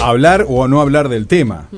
hablar o no hablar del tema,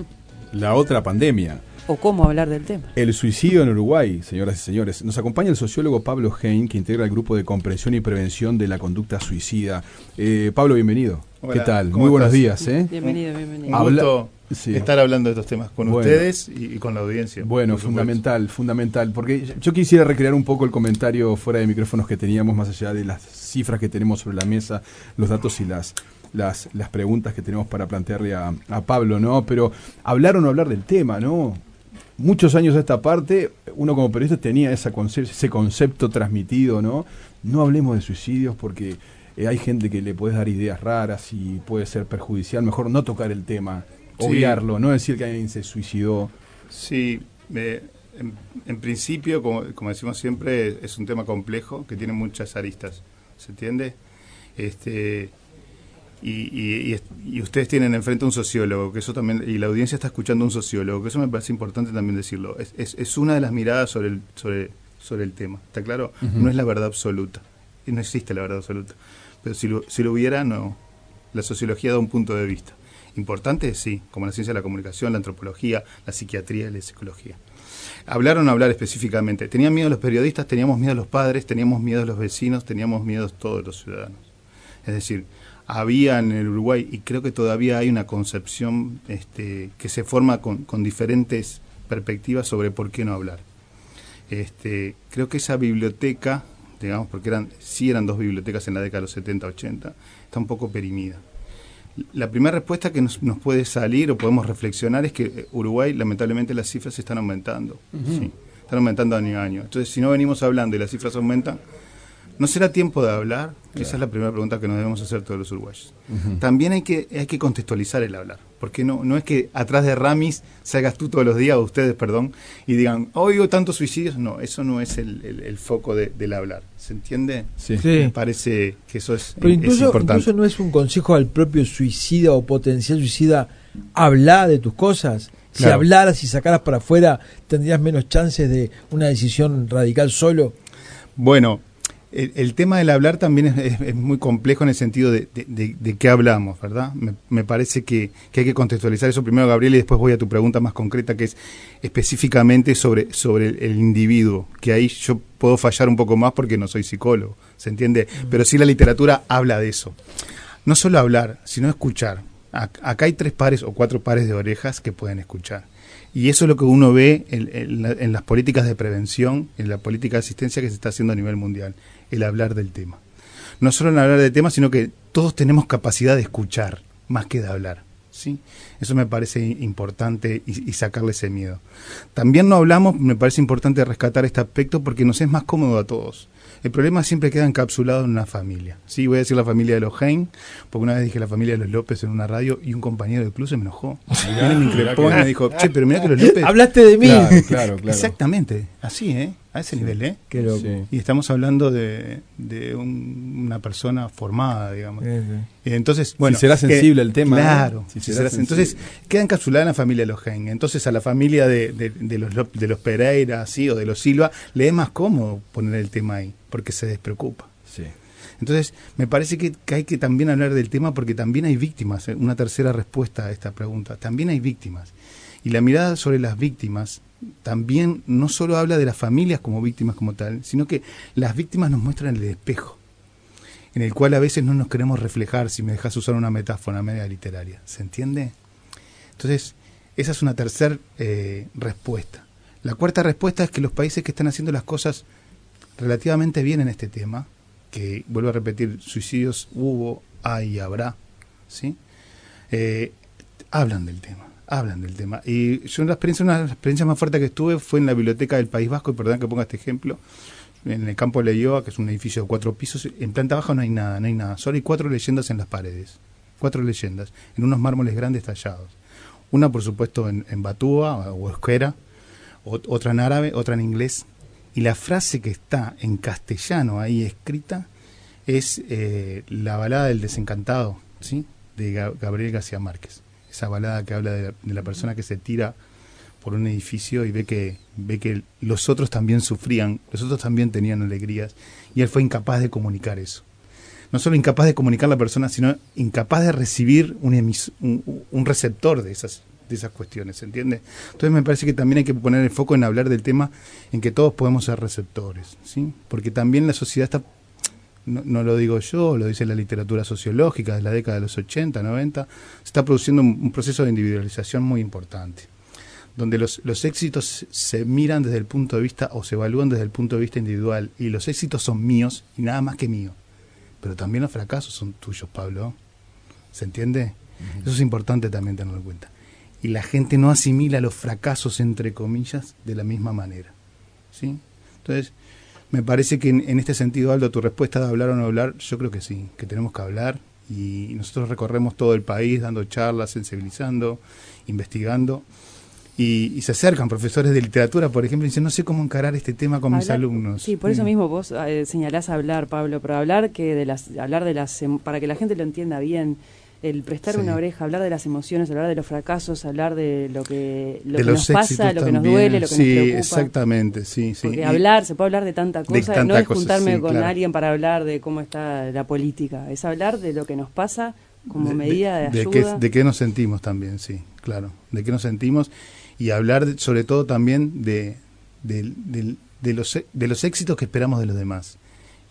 la otra pandemia. O cómo hablar del tema. El suicidio en Uruguay, señoras y señores. Nos acompaña el sociólogo Pablo Hein, que integra el grupo de comprensión y prevención de la conducta suicida. Eh, Pablo, bienvenido. ¿Qué tal? Muy buenos días. ¿eh? Bienvenido, bienvenido. Un gusto estar hablando de estos temas con ustedes y, con la audiencia. Bueno, fundamental, fundamental. Porque yo quisiera recrear un poco el comentario fuera de micrófonos que teníamos, más allá de las cifras que tenemos sobre la mesa, los datos y las las, las preguntas que tenemos para plantearle a, a Pablo, ¿no? Pero hablar o no hablar del tema, ¿no? muchos años de esta parte, uno como periodista tenía esa ese concepto transmitido, ¿no? No hablemos de suicidios porque eh, hay gente que le puede dar ideas raras y puede ser perjudicial. Mejor no tocar el tema, obviarlo, no decir que alguien se suicidó. Sí, en, principio, como, como, decimos siempre, es un tema complejo que tiene muchas aristas. ¿Se entiende? Este, y, ustedes tienen enfrente a un sociólogo, que eso también, y la audiencia está escuchando a un sociólogo, que eso me parece importante también decirlo. Es, es, una de las miradas sobre el, sobre, sobre el tema, ¿está claro? No es la verdad absoluta, y no existe la verdad absoluta. Pero si lo, si lo hubiera, no. La sociología da un punto de vista. Importante, sí, como la ciencia de la comunicación, la antropología, la psiquiatría y la psicología. Hablaron a hablar específicamente. Tenían miedo los periodistas, teníamos miedo los padres, teníamos miedo los vecinos, teníamos miedo todos los ciudadanos. Es decir, había en el Uruguay y creo que todavía hay una concepción este, que se forma con, diferentes perspectivas sobre por qué no hablar. Este, creo que esa biblioteca, digamos, porque eran, sí eran dos bibliotecas en la década de los 70, 80, está un poco perimida. La primera respuesta que nos, puede salir o podemos reflexionar es que eh, Uruguay, lamentablemente, las cifras están aumentando. están aumentando año a año. Entonces, si no venimos hablando y las cifras aumentan, ¿No será tiempo de hablar? Esa es la primera pregunta que nos debemos hacer todos los uruguayos. También hay que, hay que contextualizar el hablar, porque no, no es que atrás de Ramis salgas tú todos los días, o ustedes, perdón, y digan, oigo tantos suicidios. No, eso no es el, foco del hablar. ¿Se entiende? Sí. Me parece que eso es, Pero incluso, importante. Incluso no es un consejo al propio suicida o potencial suicida, hablar de tus cosas. Si hablaras y sacaras para afuera, tendrías menos chances de una decisión radical solo. Bueno, el, tema del hablar también es, muy complejo en el sentido de, de, qué hablamos, ¿verdad? Me, parece que, hay que contextualizar eso primero, Gabriel, y después voy a tu pregunta más concreta, que es específicamente sobre, sobre el, individuo, que ahí yo puedo fallar un poco más porque no soy psicólogo, ¿se entiende? Pero sí la literatura habla de eso. No solo hablar, sino escuchar. Acá hay tres pares o cuatro pares de orejas que pueden escuchar. Y eso es lo que uno ve en, las políticas de prevención, en la política de asistencia que se está haciendo a nivel mundial, el hablar del tema. No solo en hablar del tema, sino que todos tenemos capacidad de escuchar más que de hablar. ¿sí? Eso me parece importante y, y, sacarle ese miedo. También no hablamos, me parece importante rescatar este aspecto porque nos es más cómodo a todos. El problema siempre queda encapsulado en una familia. Sí, voy a decir la familia de los Hein, porque una vez dije la familia de los López en una radio y un compañero del club se me enojó. Me increpó y me dijo, che, pero mira que los López... Hablaste de mí. Claro, claro, Exactamente, así, ¿eh? A ese nivel, ¿eh? Y estamos hablando de, de una persona formada, digamos. Entonces, bueno. Si será sensible el tema. Claro. Si será entonces, queda encapsulada en la familia de los Gen. Entonces, a la familia de, de, los, de los Pereira, ¿sí? o de los Silva, le es más cómodo poner el tema ahí, porque se despreocupa. Sí. Entonces, me parece que, que, hay que también hablar del tema porque también hay víctimas. ¿eh? Una tercera respuesta a esta pregunta. También hay víctimas. Y la mirada sobre las víctimas también no solo habla de las familias como víctimas como tal, sino que las víctimas nos muestran el espejo, en el cual a veces no nos queremos reflejar, si me dejas usar una metáfora media literaria. ¿Se entiende? Entonces, esa es una tercera eh, respuesta. La cuarta respuesta es que los países que están haciendo las cosas relativamente bien en este tema, que vuelvo a repetir, suicidios hubo, hay y habrá, ¿sí? Eh, hablan del tema hablan del tema. Y yo una experiencia, una de las experiencias más fuertes que estuve fue en la biblioteca del País Vasco, y perdón que ponga este ejemplo, en el campo de Leioa, que es un edificio de cuatro pisos, en planta baja no hay nada, no hay nada, solo hay cuatro leyendas en las paredes, cuatro leyendas, en unos mármoles grandes tallados. Una, por supuesto, en, batúa o esquera, otra en árabe, otra en inglés, y la frase que está en castellano ahí escrita es eh, la balada del desencantado, ¿sí? de Gabriel García Márquez esa balada que habla de la, persona que se tira por un edificio y ve que ve que los otros también sufrían, los otros también tenían alegrías y él fue incapaz de comunicar eso. no solo incapaz de comunicar la persona, sino incapaz de recibir un, emis, un, un receptor de esas, de esas cuestiones, ¿se entiende? Entonces me parece que también hay que poner el foco en hablar del tema en que todos podemos ser receptores, ¿sí? Porque también la sociedad está, no, no lo digo yo, lo dice la literatura sociológica de la década de los 80, 90, se está produciendo un, un proceso de individualización muy importante donde los, los éxitos se miran desde el punto de vista o se evalúan desde el punto de vista individual y los éxitos son míos y nada más que míos. Pero también los fracasos son tuyos, Pablo. ¿Se entiende? Eso es importante también tenerlo en cuenta. Y la gente no asimila los fracasos, entre comillas, de la misma manera. ¿Sí? Entonces, me parece que en, en este sentido, Aldo, tu respuesta de hablar o no hablar, yo creo que sí, que tenemos que hablar. Y nosotros recorremos todo el país dando charlas, sensibilizando, investigando. Y, y, se acercan profesores de literatura, por ejemplo, y dicen, no sé cómo encarar este tema con hablar, mis alumnos. Sí, por eso mismo vos eh, señalás hablar, Pablo, pero hablar que de las, hablar de las, em, para que la gente lo entienda bien, el prestar sí. una oreja, hablar de las emociones, hablar de los fracasos, hablar de lo que, lo que nos pasa, lo que nos duele, lo que sí, nos preocupa. exactamente, sí, sí. Porque y, hablar, se puede hablar de tanta cosa, de tanta no es juntarme con claro. alguien para hablar de cómo está la política, es hablar de lo que nos pasa como de, medida de, de ayuda. Qué, de qué nos sentimos también, sí, claro, de qué nos sentimos y hablar sobre todo también de, de, los, de los éxitos que esperamos de los demás.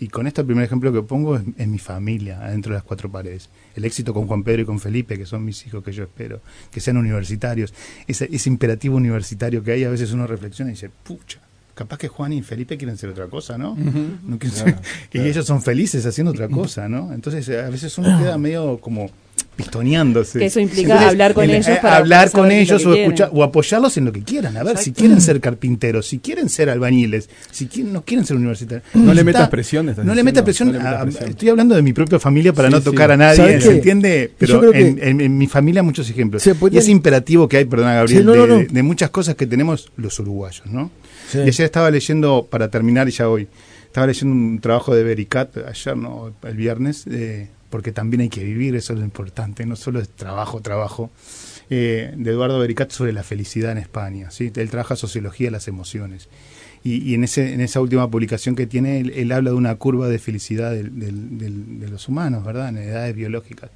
Y con esto el primer ejemplo que pongo es, es, mi familia, adentro de las cuatro paredes. El éxito con Juan Pedro y con Felipe, que son mis hijos que yo espero, que sean universitarios. Ese, ese imperativo universitario que hay, a veces uno reflexiona y dice, pucha, capaz que Juan y Felipe quieren ser otra cosa, ¿no? Uh -huh. no claro, ser, claro. y ellos son felices haciendo otra cosa, ¿no? Entonces a veces uno queda medio como pistoneándose. Que eso implica Entonces, hablar con el, ellos eh, para hablar con ellos o escuchar o apoyarlos en lo que quieran. A ver, Exacto. si quieren ser carpinteros, si quieren ser albañiles, si quieren, no quieren ser universitarios. No, no le metas presión. No diciendo, le metas presión, no le metas presión. A, estoy hablando de mi propia familia para sí, no tocar sí. a nadie, ¿se entiende? Pero en, en, en, mi familia muchos ejemplos. Y es imperativo que hay, perdona Gabriel, no, de, de, muchas cosas que tenemos los uruguayos, ¿no? Y ayer estaba leyendo, para terminar y ya hoy, estaba leyendo un trabajo de Bericat, ayer, no, el viernes, eh, porque también hay que vivir, eso es lo importante, no solo es trabajo, trabajo, eh, de Eduardo Bericat sobre la felicidad en España. ¿sí? Él trabaja sociología de las emociones. Y, y, en, ese, en esa última publicación que tiene, él, habla de una curva de felicidad de los humanos, ¿verdad? En edades biológicas.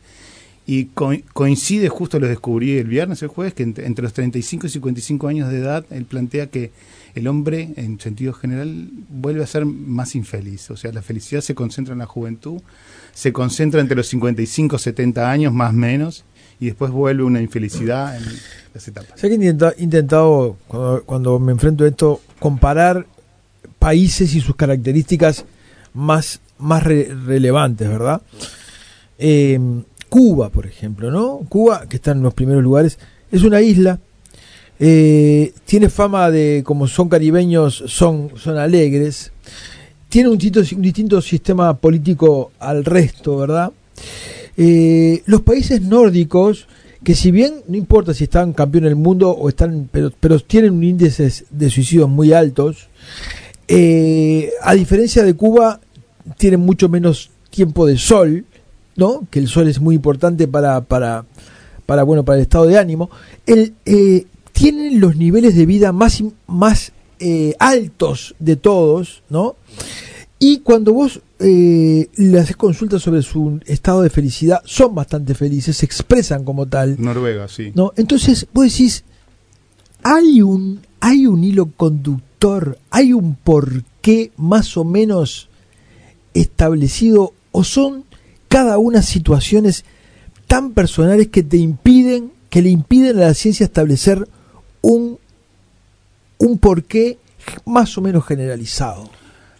Y co coincide, justo lo descubrí el viernes, el jueves, que entre, los 35 y 55 años de edad, él plantea que el hombre, en sentido general, vuelve a ser más infeliz. O sea, la felicidad se concentra en la juventud, se concentra entre los 55 y 70 años, más o menos, y después vuelve una infelicidad en las etapas. Sé que he intentado, cuando, cuando, me enfrento a esto, comparar países y sus características más, más re relevantes, ¿verdad? Eh, Cuba, por ejemplo, ¿no? Cuba, que está en los primeros lugares, es una isla eh, tiene fama de, como son caribeños, son, son alegres. Tiene un distinto, un distinto sistema político al resto, ¿verdad? Eh, los países nórdicos, que si bien no importa si están campeón del mundo o están, pero, pero tienen un índice de suicidios muy altos, eh, a diferencia de Cuba, tienen mucho menos tiempo de sol, ¿no? Que el sol es muy importante para, para, para bueno, para el estado de ánimo. El, eh, tienen los niveles de vida más, más eh, altos de todos, ¿no? Y cuando vos eh, le haces consultas sobre su estado de felicidad, son bastante felices, se expresan como tal. Noruega, sí. ¿no? Entonces, vos decís, hay un, hay un hilo conductor, hay un porqué más o menos establecido, o son cada una situaciones tan personales que te impiden, que le impiden a la ciencia establecer un, un porqué más o menos generalizado.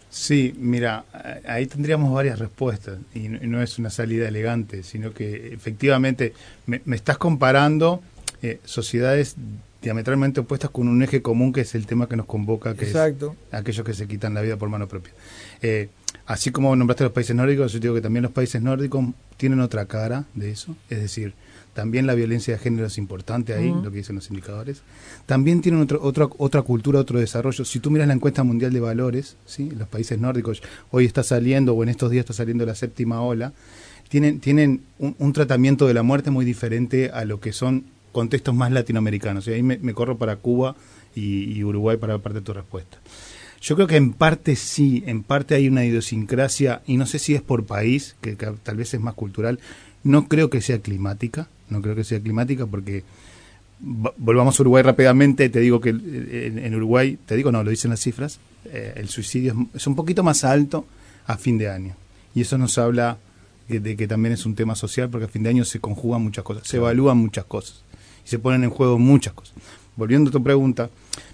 Sí, mira, ahí tendríamos varias respuestas y no es una salida elegante, sino que efectivamente me, me estás comparando eh, sociedades diametralmente opuestas con un eje común que es el tema que nos convoca, que Exacto. es aquellos que se quitan la vida por mano propia. Eh, así como nombraste los países nórdicos, yo digo que también los países nórdicos tienen otra cara de eso, es decir, también la violencia de género es importante ahí, uh -huh. lo que dicen los indicadores. También tienen otro, otra, otra cultura, otro desarrollo. Si tú miras la encuesta mundial de valores, ¿sí? los países nórdicos, hoy está saliendo, o en estos días está saliendo la séptima ola, tienen, tienen un, un tratamiento de la muerte muy diferente a lo que son contextos más latinoamericanos. Y ahí me, me corro para Cuba y, y, Uruguay para parte de tu respuesta. Yo creo que en parte sí, en parte hay una idiosincrasia, y no sé si es por país, que, tal vez es más cultural, no creo que sea climática, no creo que sea climática porque volvamos a Uruguay rápidamente, te digo que en, Uruguay, te digo no, lo dicen las cifras, eh, el suicidio es, un poquito más alto a fin de año. Y eso nos habla de, que también es un tema social porque a fin de año se conjugan muchas cosas, se evalúan muchas cosas y se ponen en juego muchas cosas. Volviendo a tu pregunta,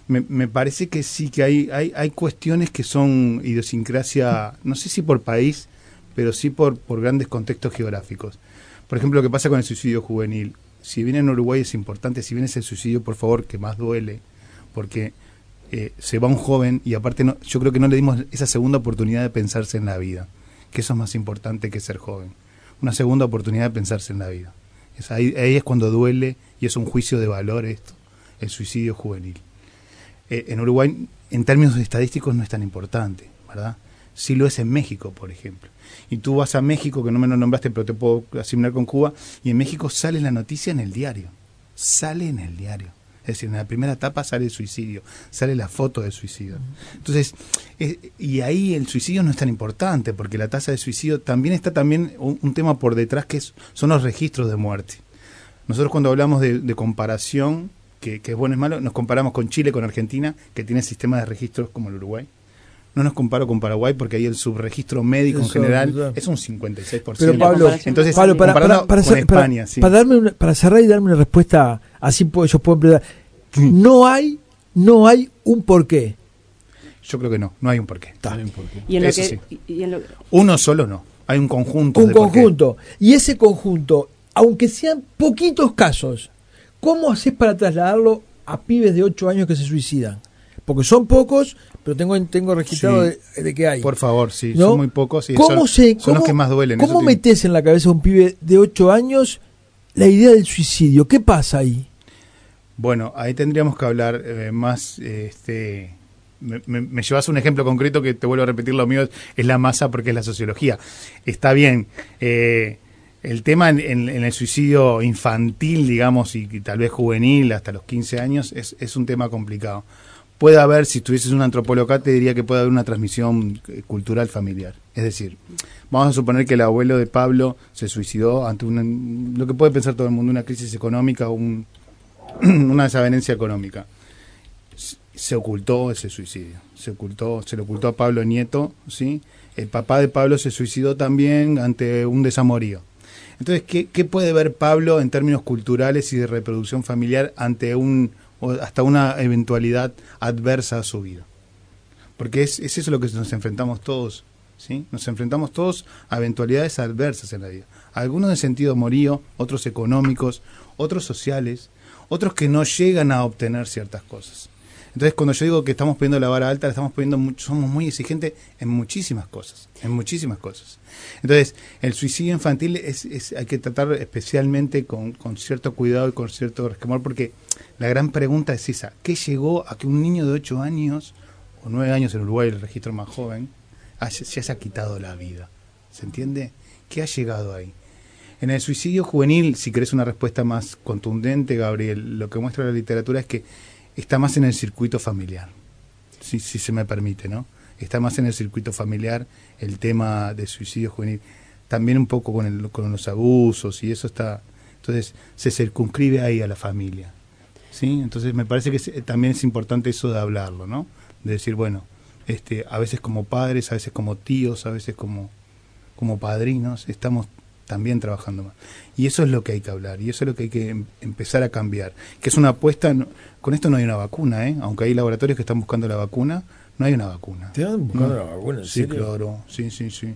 me, parece que sí, que hay, hay, hay cuestiones que son idiosincrasia, no sé si por país, pero sí por, por grandes contextos geográficos. Por ejemplo, lo que pasa con el suicidio juvenil. Si bien en Uruguay es importante, si bien es el suicidio, por favor, que más duele, porque eh, se va un joven y aparte no, yo creo que no le dimos esa segunda oportunidad de pensarse en la vida, que eso es más importante que ser joven. Una segunda oportunidad de pensarse en la vida. ahí, ahí es cuando duele y es un juicio de valor esto, el suicidio juvenil. Eh, en Uruguay, en términos estadísticos, no es tan importante, ¿verdad? Sí lo es en México, por ejemplo. Y tú vas a México, que no me lo nombraste, pero te puedo asignar con Cuba, y en México sale la noticia en el diario. Sale en el diario. Es decir, en la primera etapa sale el suicidio, sale la foto del suicidio. Entonces, y ahí el suicidio no es tan importante, porque la tasa de suicidio también está también un, tema por detrás que son los registros de muerte. Nosotros cuando hablamos de comparación que, es bueno es malo, nos comparamos con Chile, con Argentina, que tiene sistemas de registros como el Uruguay. No nos comparo con Paraguay porque ahí el subregistro médico en general es un 56%. Pero Pablo, entonces para, para, para, España, para, darme para cerrar y darme una respuesta así yo puedo empezar. No hay no hay un porqué. Yo creo que no, no hay un porqué. ¿Y en Uno solo no, hay un conjunto. Un conjunto. Y ese conjunto, aunque sean poquitos casos, ¿Cómo haces para trasladarlo a pibes de 8 años que se suicidan? Porque son pocos, pero tengo, tengo registrado de, que hay. Por favor, sí, son muy pocos y ¿Cómo son, los que más duelen. ¿Cómo metes en la cabeza a un pibe de 8 años la idea del suicidio? ¿Qué pasa ahí? Bueno, ahí tendríamos que hablar eh, más, este, me, llevas un ejemplo concreto que te vuelvo a repetir, lo mío es, la masa porque es la sociología. Está bien, eh, el tema en, el suicidio infantil, digamos, y, tal vez juvenil, hasta los 15 años, es, es, un tema complicado. Puede haber, si tuvieses un antropólogo te diría que puede haber una transmisión eh, cultural familiar. Es decir, vamos a suponer que el abuelo de Pablo se suicidó ante una, lo que puede pensar todo el mundo, una crisis económica un, una desavenencia económica. Se ocultó ese suicidio, se ocultó, se le ocultó a Pablo Nieto, ¿sí? El papá de Pablo se suicidó también ante un desamorío entonces, ¿qué, puede ver Pablo en términos culturales y de reproducción familiar ante un hasta una eventualidad adversa a su vida? Porque es, es eso lo que nos enfrentamos todos, ¿sí? Nos enfrentamos todos a eventualidades adversas en la vida. Algunos de sentido morío, otros económicos, otros sociales, otros que no llegan a obtener ciertas cosas. Entonces, cuando yo digo que estamos poniendo la vara alta, estamos poniendo, somos muy exigentes en muchísimas cosas, en muchísimas cosas. Entonces, el suicidio infantil hay que tratar especialmente con, cierto cuidado y con cierto resquemor, porque la gran pregunta es esa, ¿qué llegó a que un niño de 8 años, o 9 años en Uruguay, el registro más joven, se haya quitado la vida? ¿Se entiende? ¿Qué ha llegado ahí? En el suicidio juvenil, si querés una respuesta más contundente, Gabriel, lo que muestra la literatura es que está más en el circuito familiar, si, si se me permite, ¿no? Está más en el circuito familiar el tema de suicidio juvenil, también un poco con, el, con los abusos y eso está, entonces se circunscribe ahí a la familia, ¿sí? Entonces me parece que también es importante eso de hablarlo, ¿no? De decir, bueno, este, a veces como padres, a veces como tíos, a veces como, como padrinos, estamos también trabajando más. Y eso es lo que hay que hablar, y eso es lo que hay que em, empezar a cambiar. Que es una apuesta, con esto no hay una vacuna, ¿eh? aunque hay laboratorios que están buscando la vacuna, no hay una vacuna. ¿Te están buscando la vacuna? sí, claro, sí, sí, sí.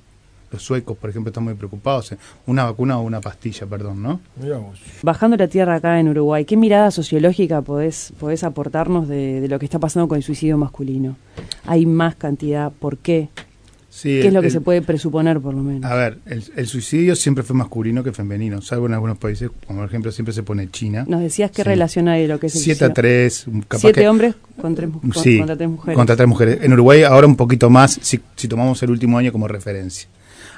Los suecos, por ejemplo, están muy preocupados. ¿eh? Una vacuna o una pastilla, perdón, ¿no? Bajando la tierra acá en Uruguay, ¿qué mirada sociológica podés, podés aportarnos de, de lo que está pasando con el suicidio masculino? ¿Hay más cantidad? ¿Por qué? ¿Qué es lo que se puede presuponer, por lo menos? A ver, el, suicidio siempre fue masculino que femenino, salvo en algunos países, como por ejemplo siempre se pone China. Nos decías qué relación hay de lo que es el 7 a 3. ¿Siete hombres contra, contra tres mujeres? Contra tres mujeres. En Uruguay ahora un poquito más, si, si tomamos el último año como referencia.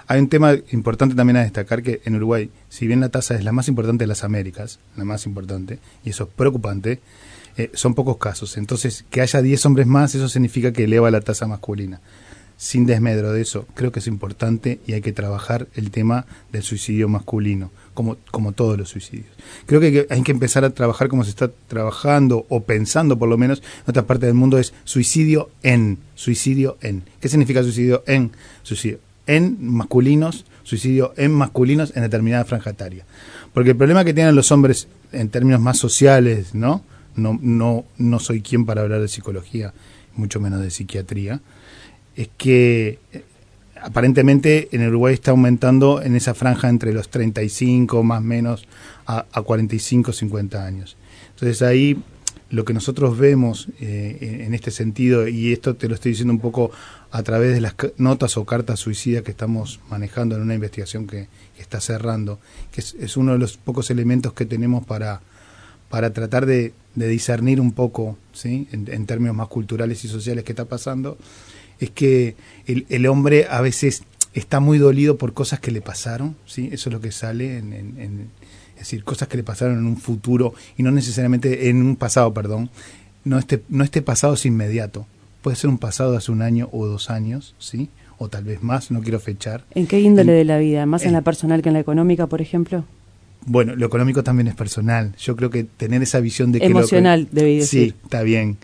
Hay un tema importante también a destacar que en Uruguay, si bien la tasa es la más importante de las Américas, la más importante, y eso es preocupante, eh, son pocos casos. Entonces, que haya 10 hombres más, eso significa que eleva la tasa masculina. Sin desmedro de eso, creo que es importante y hay que trabajar el tema del suicidio masculino, como, como todos los suicidios. Creo que hay que empezar a trabajar como se está trabajando, o pensando por lo menos en otra parte del mundo, es suicidio en, suicidio en. ¿Qué significa suicidio en? Suicidio en masculinos, suicidio en masculinos en determinada franja etaria. Porque el problema que tienen los hombres en términos más sociales, ¿no? No, no, no soy quien para hablar de psicología, mucho menos de psiquiatría, es que eh, aparentemente en Uruguay está aumentando en esa franja entre los 35 más menos a, a 45, 50 años. Entonces ahí lo que nosotros vemos eh, en este sentido, y esto te lo estoy diciendo un poco a través de las notas o cartas suicidas que estamos manejando en una investigación que, está cerrando, que es, uno de los pocos elementos que tenemos para, para tratar de, discernir un poco, ¿sí? En, términos más culturales y sociales que está pasando, es que el, hombre a veces está muy dolido por cosas que le pasaron, ¿sí? Eso es lo que sale en, en es decir, cosas que le pasaron en un futuro y no necesariamente en un pasado, perdón, no este, no este pasado es inmediato, puede ser un pasado de hace un año o dos años, ¿sí? O tal vez más, no quiero fechar. ¿En qué índole de la vida? ¿Más en, la personal que en la económica, por ejemplo? Bueno, lo económico también es personal. Yo creo que tener esa visión de que... Emocional, debí decir. Sí, está bien.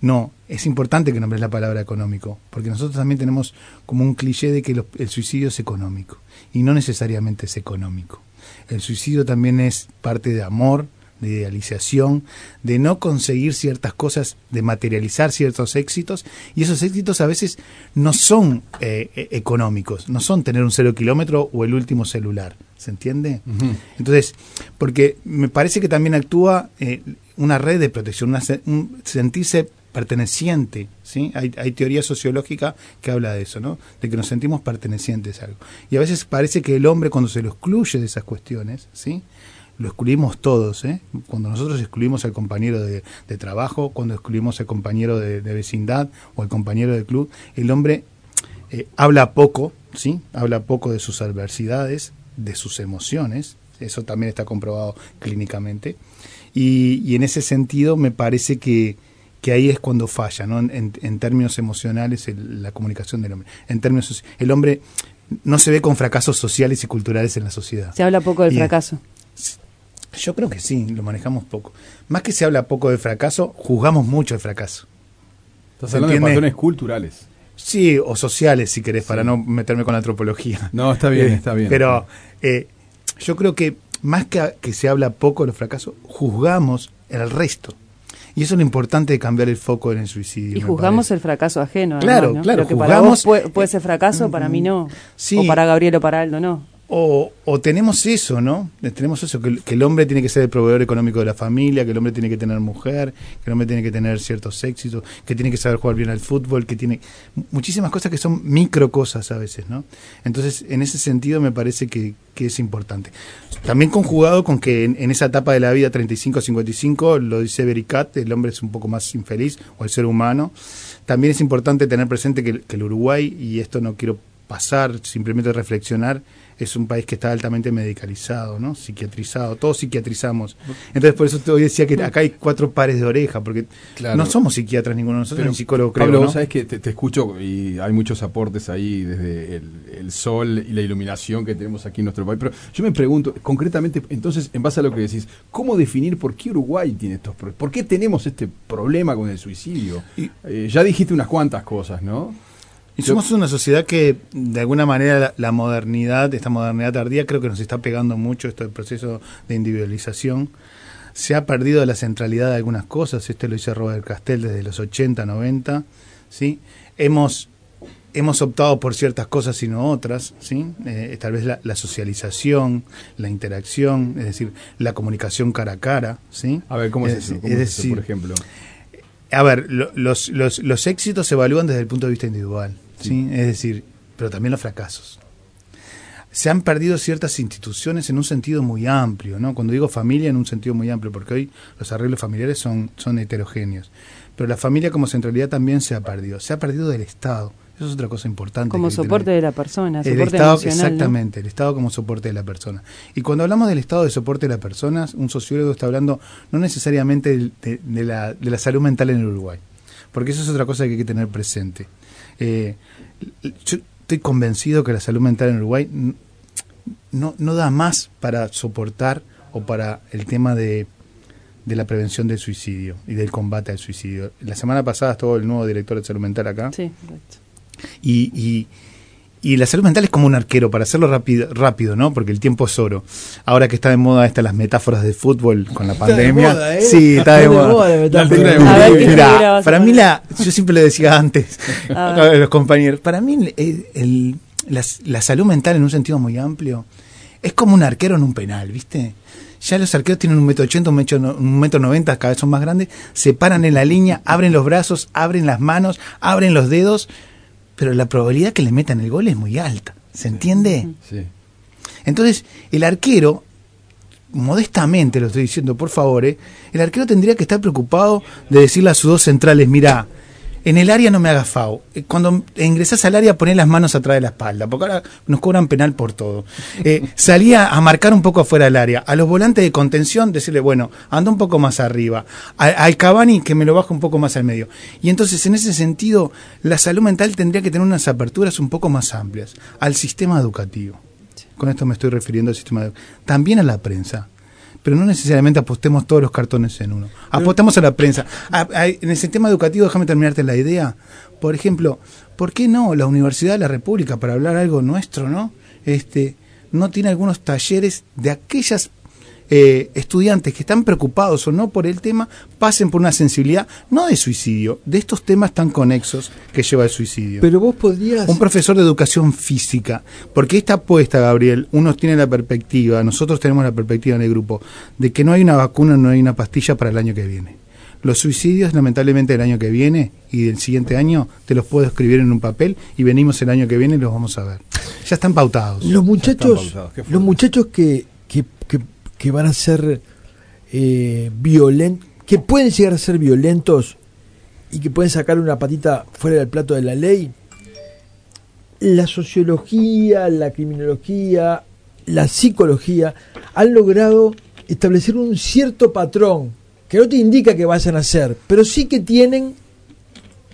No, es importante que nombres la palabra económico, porque nosotros también tenemos como un cliché de que el suicidio es económico, y no necesariamente es económico. El suicidio también es parte de amor, de idealización, de no conseguir ciertas cosas, de materializar ciertos éxitos, y esos éxitos a veces no son eh, e, económicos, no son tener un cero kilómetro o el último celular, ¿se entiende? Entonces, porque me parece que también actúa eh, una red de protección, un sentirse perteneciente, ¿sí? Hay, teoría sociológica que habla de eso, ¿no? De que nos sentimos pertenecientes a algo. Y a veces parece que el hombre cuando se lo excluye de esas cuestiones, ¿sí? Lo excluimos todos, ¿eh? Cuando nosotros excluimos al compañero de, trabajo, cuando excluimos al compañero de, vecindad o al compañero de club, el hombre eh, habla poco, ¿sí? Habla poco de sus adversidades, de sus emociones, eso también está comprobado clínicamente. Y en ese sentido me parece que, que ahí es cuando falla, ¿no? En, términos emocionales, la comunicación del hombre. En términos el hombre no se ve con fracasos sociales y culturales en la sociedad. Se habla poco del fracaso. yo creo que sí, lo manejamos poco. Más que se habla poco del fracaso, juzgamos mucho el fracaso. Estás hablando de patrones culturales. Sí, o sociales, si querés, para no meterme con la antropología. No, está bien, eh, está bien. Pero eh, yo creo que más que, que se habla poco de los fracasos, juzgamos el resto. Y eso es lo importante de cambiar el foco en el suicidio. Y juzgamos el fracaso ajeno. Claro, claro. que para vos puede, ser fracaso, para mí no. O para Gabriel o para Aldo no. O, tenemos eso, ¿no? Tenemos eso, que, el hombre tiene que ser el proveedor económico de la familia, que el hombre tiene que tener mujer, que el hombre tiene que tener ciertos éxitos, que tiene que saber jugar bien al fútbol, que tiene muchísimas cosas que son micro cosas a veces, ¿no? Entonces, en ese sentido me parece que, que es importante. También conjugado con que en, esa etapa de la vida 35-55, lo dice Bericat, el hombre es un poco más infeliz, o el ser humano. También es importante tener presente que, que el Uruguay, y esto no quiero pasar, simplemente reflexionar, es un país que está altamente medicalizado, ¿no? Psiquiatrizado, todos psiquiatrizamos. Entonces, por eso te decía que acá hay cuatro pares de oreja, porque no somos psiquiatras ninguno de nosotros, ni psicólogos, creo, Pablo, vos sabés que te, escucho y hay muchos aportes ahí desde el, sol y la iluminación que tenemos aquí en nuestro país, pero yo me pregunto, concretamente, entonces, en base a lo que decís, ¿cómo definir por qué Uruguay tiene estos problemas? ¿Por qué tenemos este problema con el suicidio? Eh, ya dijiste unas cuantas cosas, ¿no? Y somos una sociedad que, de alguna manera, la, modernidad, esta modernidad tardía, creo que nos está pegando mucho esto del proceso de individualización. Se ha perdido la centralidad de algunas cosas, esto lo dice Robert Castell desde los 80, 90, ¿sí? Hemos, hemos optado por ciertas cosas y no otras, ¿sí? Eh, tal vez la, socialización, la interacción, es decir, la comunicación cara a cara, ¿sí? A ver, ¿cómo es, eso? es, decir, por ejemplo? A ver, los, los, los éxitos se evalúan desde el punto de vista individual. ¿Sí? Es decir, pero también los fracasos. Se han perdido ciertas instituciones en un sentido muy amplio, ¿no? Cuando digo familia en un sentido muy amplio, porque hoy los arreglos familiares son, son heterogéneos. Pero la familia como centralidad también se ha perdido. Se ha perdido del Estado. Eso es otra cosa importante. Como soporte de la persona, el Estado, Exactamente, el Estado como soporte de la persona. Y cuando hablamos del Estado de soporte de las personas, un sociólogo está hablando no necesariamente de, la, de la salud mental en el Uruguay, porque eso es otra cosa que hay que tener presente. Eh, yo estoy convencido que la salud mental en Uruguay no, no da más para soportar o para el tema de, de la prevención del suicidio y del combate al suicidio. La semana pasada estuvo el nuevo director de salud mental acá. Sí, Y, y, y la salud mental es como un arquero, para hacerlo rápido, rápido, ¿no? Porque el tiempo es oro. Ahora que está de moda estas las metáforas de fútbol con la pandemia. ¿eh? Sí, está, de moda. para mí la, yo siempre le decía antes a los compañeros, para mí el, la, la, salud mental en un sentido muy amplio es como un arquero en un penal, ¿viste? Ya los arqueros tienen un metro ochenta, un metro, noventa, cada vez son más grandes, se paran en la línea, abren los brazos, abren las manos, abren los dedos, pero la probabilidad que le metan el gol es muy alta. ¿Se entiende? Sí. Entonces, el arquero, modestamente lo estoy diciendo, por favor, ¿eh? el arquero tendría que estar preocupado de decirle a sus dos centrales, mira, en el área no me hagas FAO. Eh, cuando ingresas al área, poné las manos atrás de la espalda, porque ahora nos cobran penal por todo. Eh, salía a marcar un poco afuera del área. A los volantes de contención, decirle, bueno, anda un poco más arriba. Al Cavani, que me lo baja un poco más al medio. Y entonces, en ese sentido, la salud mental tendría que tener unas aperturas un poco más amplias al sistema educativo. Con esto me estoy refiriendo al sistema educativo. También a la prensa pero no necesariamente apostemos todos los cartones en uno. Apostamos a la prensa. en el sistema educativo, déjame terminarte la idea. Por ejemplo, ¿por qué no la Universidad de la República, para hablar algo nuestro, no? Este, no tiene algunos talleres de aquellas eh, estudiantes que están preocupados o no por el tema pasen por una sensibilidad, no de suicidio, de estos temas tan conexos que lleva el suicidio. Pero vos podrías... Un profesor de educación física, porque esta apuesta, Gabriel, uno tiene la perspectiva, nosotros tenemos la perspectiva en el grupo, de que no hay una vacuna, no hay una pastilla para el año que viene. Los suicidios, lamentablemente, el año que viene y del siguiente año, te los puedo escribir en un papel y venimos el año que viene y los vamos a ver. Ya están pautados. Los muchachos, los muchachos que, que que van a ser eh, violentos, que pueden llegar a ser violentos y que pueden sacar una patita fuera del plato de la ley, la sociología, la criminología, la psicología han logrado establecer un cierto patrón que no te indica que vayan a ser, pero sí que tienen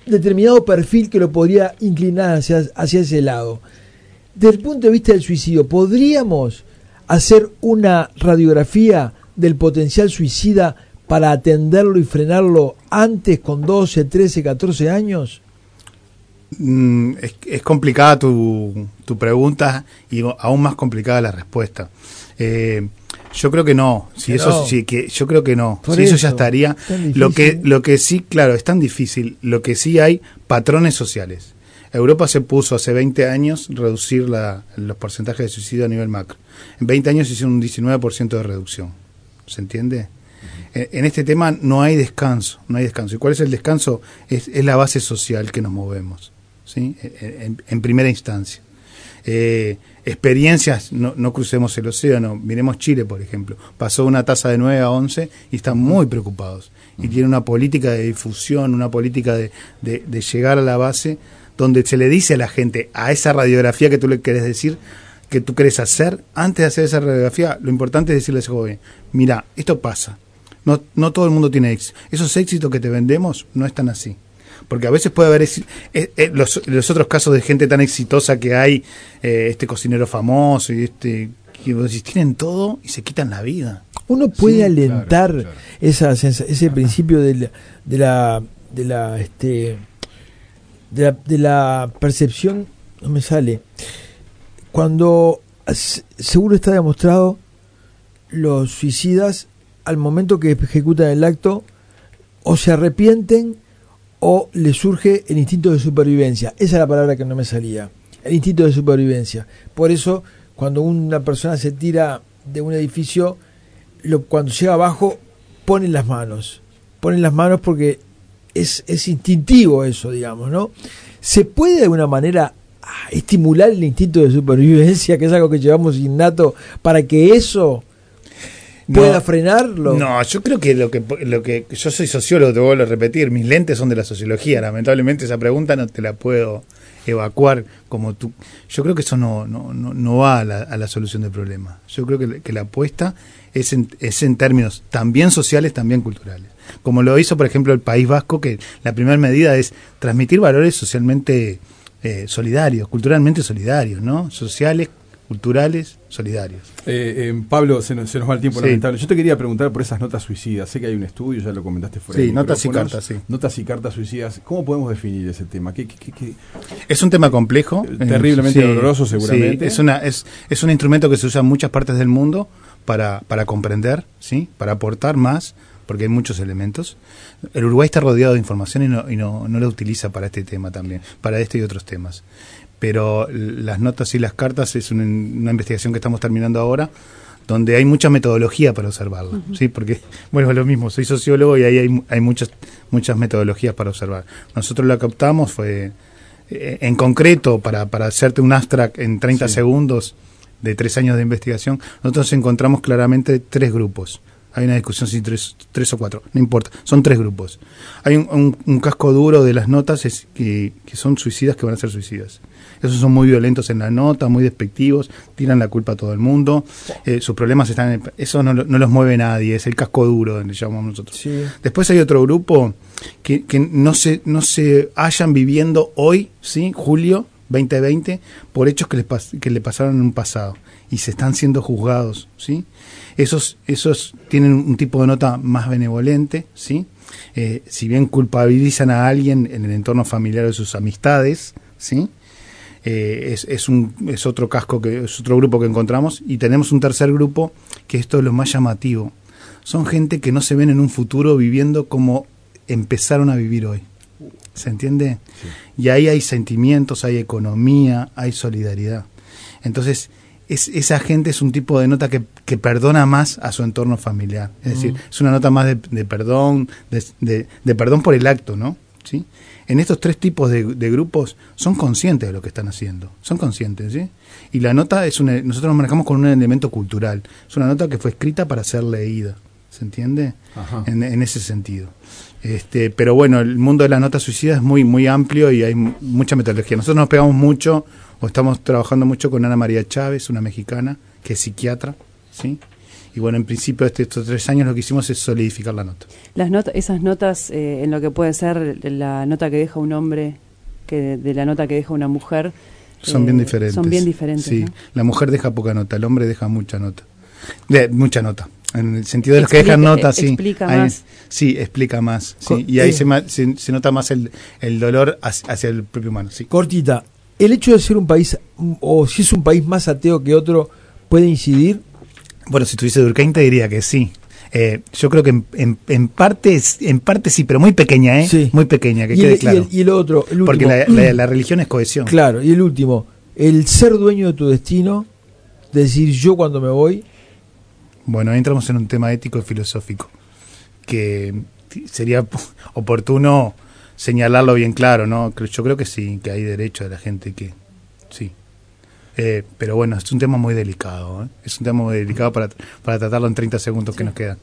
determinado perfil que lo podría inclinar hacia, hacia ese lado. Desde el punto de vista del suicidio, ¿podríamos hacer una radiografía del potencial suicida para atenderlo y frenarlo antes con 12, 13, 14 años? Mm, es, complicada tu, tu, pregunta y aún más complicada la respuesta. Eh, yo creo que no, si eso sí que yo creo que no, si eso, ya estaría. Lo que lo que sí, claro, es tan difícil, lo que sí hay patrones sociales. Europa se puso hace 20 años reducir la, los porcentajes de suicidio a nivel macro. En 20 años hicieron un 19% de reducción. ¿Se entiende? En este tema no hay descanso, no hay descanso. ¿Y cuál es el descanso? Es, la base social que nos movemos, ¿sí? En, primera instancia. Eh, experiencias, no, no, crucemos el océano, miremos Chile, por ejemplo. Pasó una tasa de 9 a 11 y están muy preocupados. Y tiene una política de difusión, una política de, de, de llegar a la base donde se le dice a la gente, a esa radiografía que tú le querés decir, que tú querés hacer, antes de hacer esa radiografía, lo importante es decirle a ese joven, mira, esto pasa. No, no todo el mundo tiene éxito. Esos éxitos que te vendemos no están así. Porque a veces puede haber eh, eh, los, los, otros casos de gente tan exitosa que hay, eh, este cocinero famoso y este que tienen todo y se quitan la vida. Uno puede alentar Esa, ese principio de la, de la, de la este, de la, percepción, no me sale. Cuando seguro está demostrado, los suicidas al momento que ejecutan el acto o se arrepienten o les surge el instinto de supervivencia. Esa es la palabra que no me salía. El instinto de supervivencia. Por eso, cuando una persona se tira de un edificio, cuando llega abajo, ponen las manos. Ponen las manos porque es, es instintivo eso, digamos, ¿no? ¿Se puede de alguna manera ah, estimular el instinto de supervivencia, que es algo que llevamos innato, para que eso pueda frenarlo? No, yo creo que lo que lo que yo soy sociólogo, te vuelvo a repetir, mis lentes son de la sociología, lamentablemente esa pregunta no te la puedo evacuar como tú. Yo creo que eso no, no, no, va a la, solución del problema. Yo creo que, la apuesta es en, es en términos también sociales, también culturales. Como lo hizo, por ejemplo, el País Vasco, que la primera medida es transmitir valores socialmente eh, solidarios, culturalmente solidarios, ¿no? Sociales, culturales, solidarios. Eh, eh, Pablo, se nos, va el tiempo lamentable. Yo te quería preguntar por esas notas suicidas. Sé que hay un estudio, ya lo comentaste fuera. Sí, notas y cartas, sí. Notas y cartas suicidas. ¿Cómo podemos definir ese tema? ¿Qué, Es un tema complejo. Terriblemente doloroso, seguramente. es, una, es, es un instrumento que se usa en muchas partes del mundo para, para comprender, ¿sí? para aportar más porque hay muchos elementos. El Uruguay está rodeado de información y no, y no, no lo utiliza para este tema también, para este y otros temas. Pero las notas y las cartas es una, investigación que estamos terminando ahora, donde hay mucha metodología para observarla, ¿sí? Porque, bueno, es lo mismo, soy sociólogo y ahí hay, hay muchas, muchas metodologías para observar. Nosotros lo captamos fue, eh, en concreto, para, para hacerte un abstract en 30 segundos de tres años de investigación, nosotros encontramos claramente tres grupos hay una discusión si tres, tres o cuatro, no importa, son tres grupos. Hay un, casco duro de las notas es que, son suicidas que van a ser suicidas. Esos son muy violentos en la nota, muy despectivos, tiran la culpa a todo el mundo. Eh, sus problemas están en eso no, los mueve nadie, es el casco duro, le llamamos nosotros. Después hay otro grupo que, que no se no se hayan viviendo hoy, sí, julio 2020, por hechos que les que le pasaron en un pasado y se están siendo juzgados, ¿sí? Esos, esos tienen un tipo de nota más benevolente, ¿sí? Eh, si bien culpabilizan a alguien en el entorno familiar de sus amistades, ¿sí? Eh, es, es, un, es otro casco que es otro grupo que encontramos y tenemos un tercer grupo que esto es lo más llamativo son gente que no se ven en un futuro viviendo como empezaron a vivir hoy ¿se entiende? y ahí hay sentimientos hay economía hay solidaridad entonces es, esa gente es un tipo de nota que, que, perdona más a su entorno familiar. Es decir, es una nota más de, perdón, de, de, perdón por el acto, ¿no? ¿Sí? En estos tres tipos de, grupos son conscientes de lo que están haciendo, son conscientes, ¿sí? Y la nota es una, nosotros nos manejamos con un elemento cultural, es una nota que fue escrita para ser leída, ¿se entiende? En, en, ese sentido. Este, pero bueno, el mundo de la nota suicida es muy, muy amplio y hay mucha metodología. Nosotros nos pegamos mucho estamos trabajando mucho con Ana María Chávez, una mexicana que es psiquiatra, ¿sí? Y bueno, en principio este, estos tres años lo que hicimos es solidificar la nota. Las notas, esas notas eh, en lo que puede ser la nota que deja un hombre, que de la nota que deja una mujer, son bien eh, diferentes. Son bien diferentes. Sí, la mujer deja poca nota, el hombre deja mucha nota. De, mucha nota. En el sentido de los que dejan nota, sí. Explica más. Sí, explica más. Sí, y ahí se, se, nota más el, el dolor hacia, hacia, el propio humano. Sí. Cortita, ¿El hecho de ser un país, o si es un país más ateo que otro, puede incidir? Bueno, si tuviese Durkheim te diría que sí. Eh, yo creo que en, en, parte en parte sí, pero muy pequeña, ¿eh? Sí. Muy pequeña, que quede claro. Y el, otro, el último. Porque la, religión es cohesión. Claro, y el último, el ser dueño de tu destino, decir yo cuando me voy. Bueno, entramos en un tema ético y filosófico, que sería oportuno señalarlo bien claro, ¿no? Yo creo que sí, que hay derecho de la gente que sí. Eh, pero bueno, es un tema muy delicado, ¿eh? es un tema muy delicado para, para tratarlo en 30 segundos que nos quedan.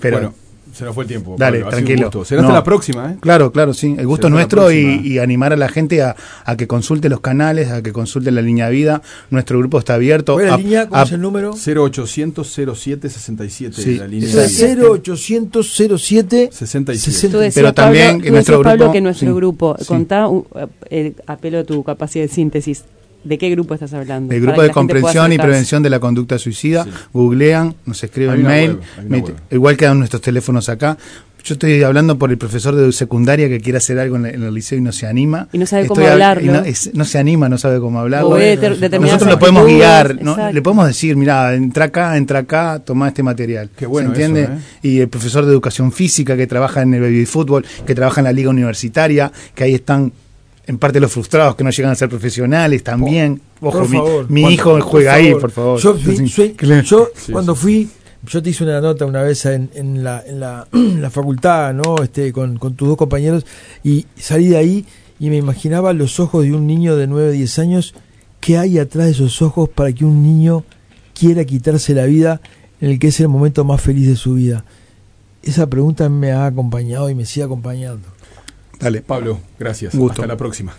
Pero, bueno, se nos fue el tiempo. Dale, tranquilo. Será hasta la próxima, ¿eh? Claro, claro, sí. El gusto es nuestro y, animar a la gente a, a, que consulte los canales, a que consulte la línea vida. Nuestro grupo está abierto. ¿Cuál es la línea? ¿Cuál es el número? 0800 07 67. Sí. La línea 0800 07 67. Pero también Pablo, nuestro grupo. Pablo que nuestro grupo, contá, eh, apelo a tu capacidad de síntesis ¿De qué grupo estás hablando? El grupo de comprensión y prevención de la conducta suicida. Googlean, nos escriben mail, igual quedan nuestros teléfonos acá. Yo estoy hablando por el profesor de secundaria que quiere hacer algo en, el liceo y no se anima. Y no sabe cómo hablarlo. No, se anima, no sabe cómo hablarlo. nosotros lo podemos guiar, le podemos decir, mira, entra acá, entra acá, toma este material. Qué bueno ¿Se entiende? ¿eh? Y el profesor de educación física que trabaja en el baby fútbol, que trabaja en la liga universitaria, que ahí están en parte los frustrados que no llegan a ser profesionales también. Ojo, mi, hijo juega ahí, por favor. Yo, cuando fui, yo te hice una nota una vez en, en, la, en, la, la, facultad, ¿no? Este, con, con, tus dos compañeros, y salí de ahí y me imaginaba los ojos de un niño de 9 o 10 años. ¿Qué hay atrás de esos ojos para que un niño quiera quitarse la vida en el que es el momento más feliz de su vida? Esa pregunta me ha acompañado y me sigue acompañando. Dale. Pablo, gracias. Hasta la próxima.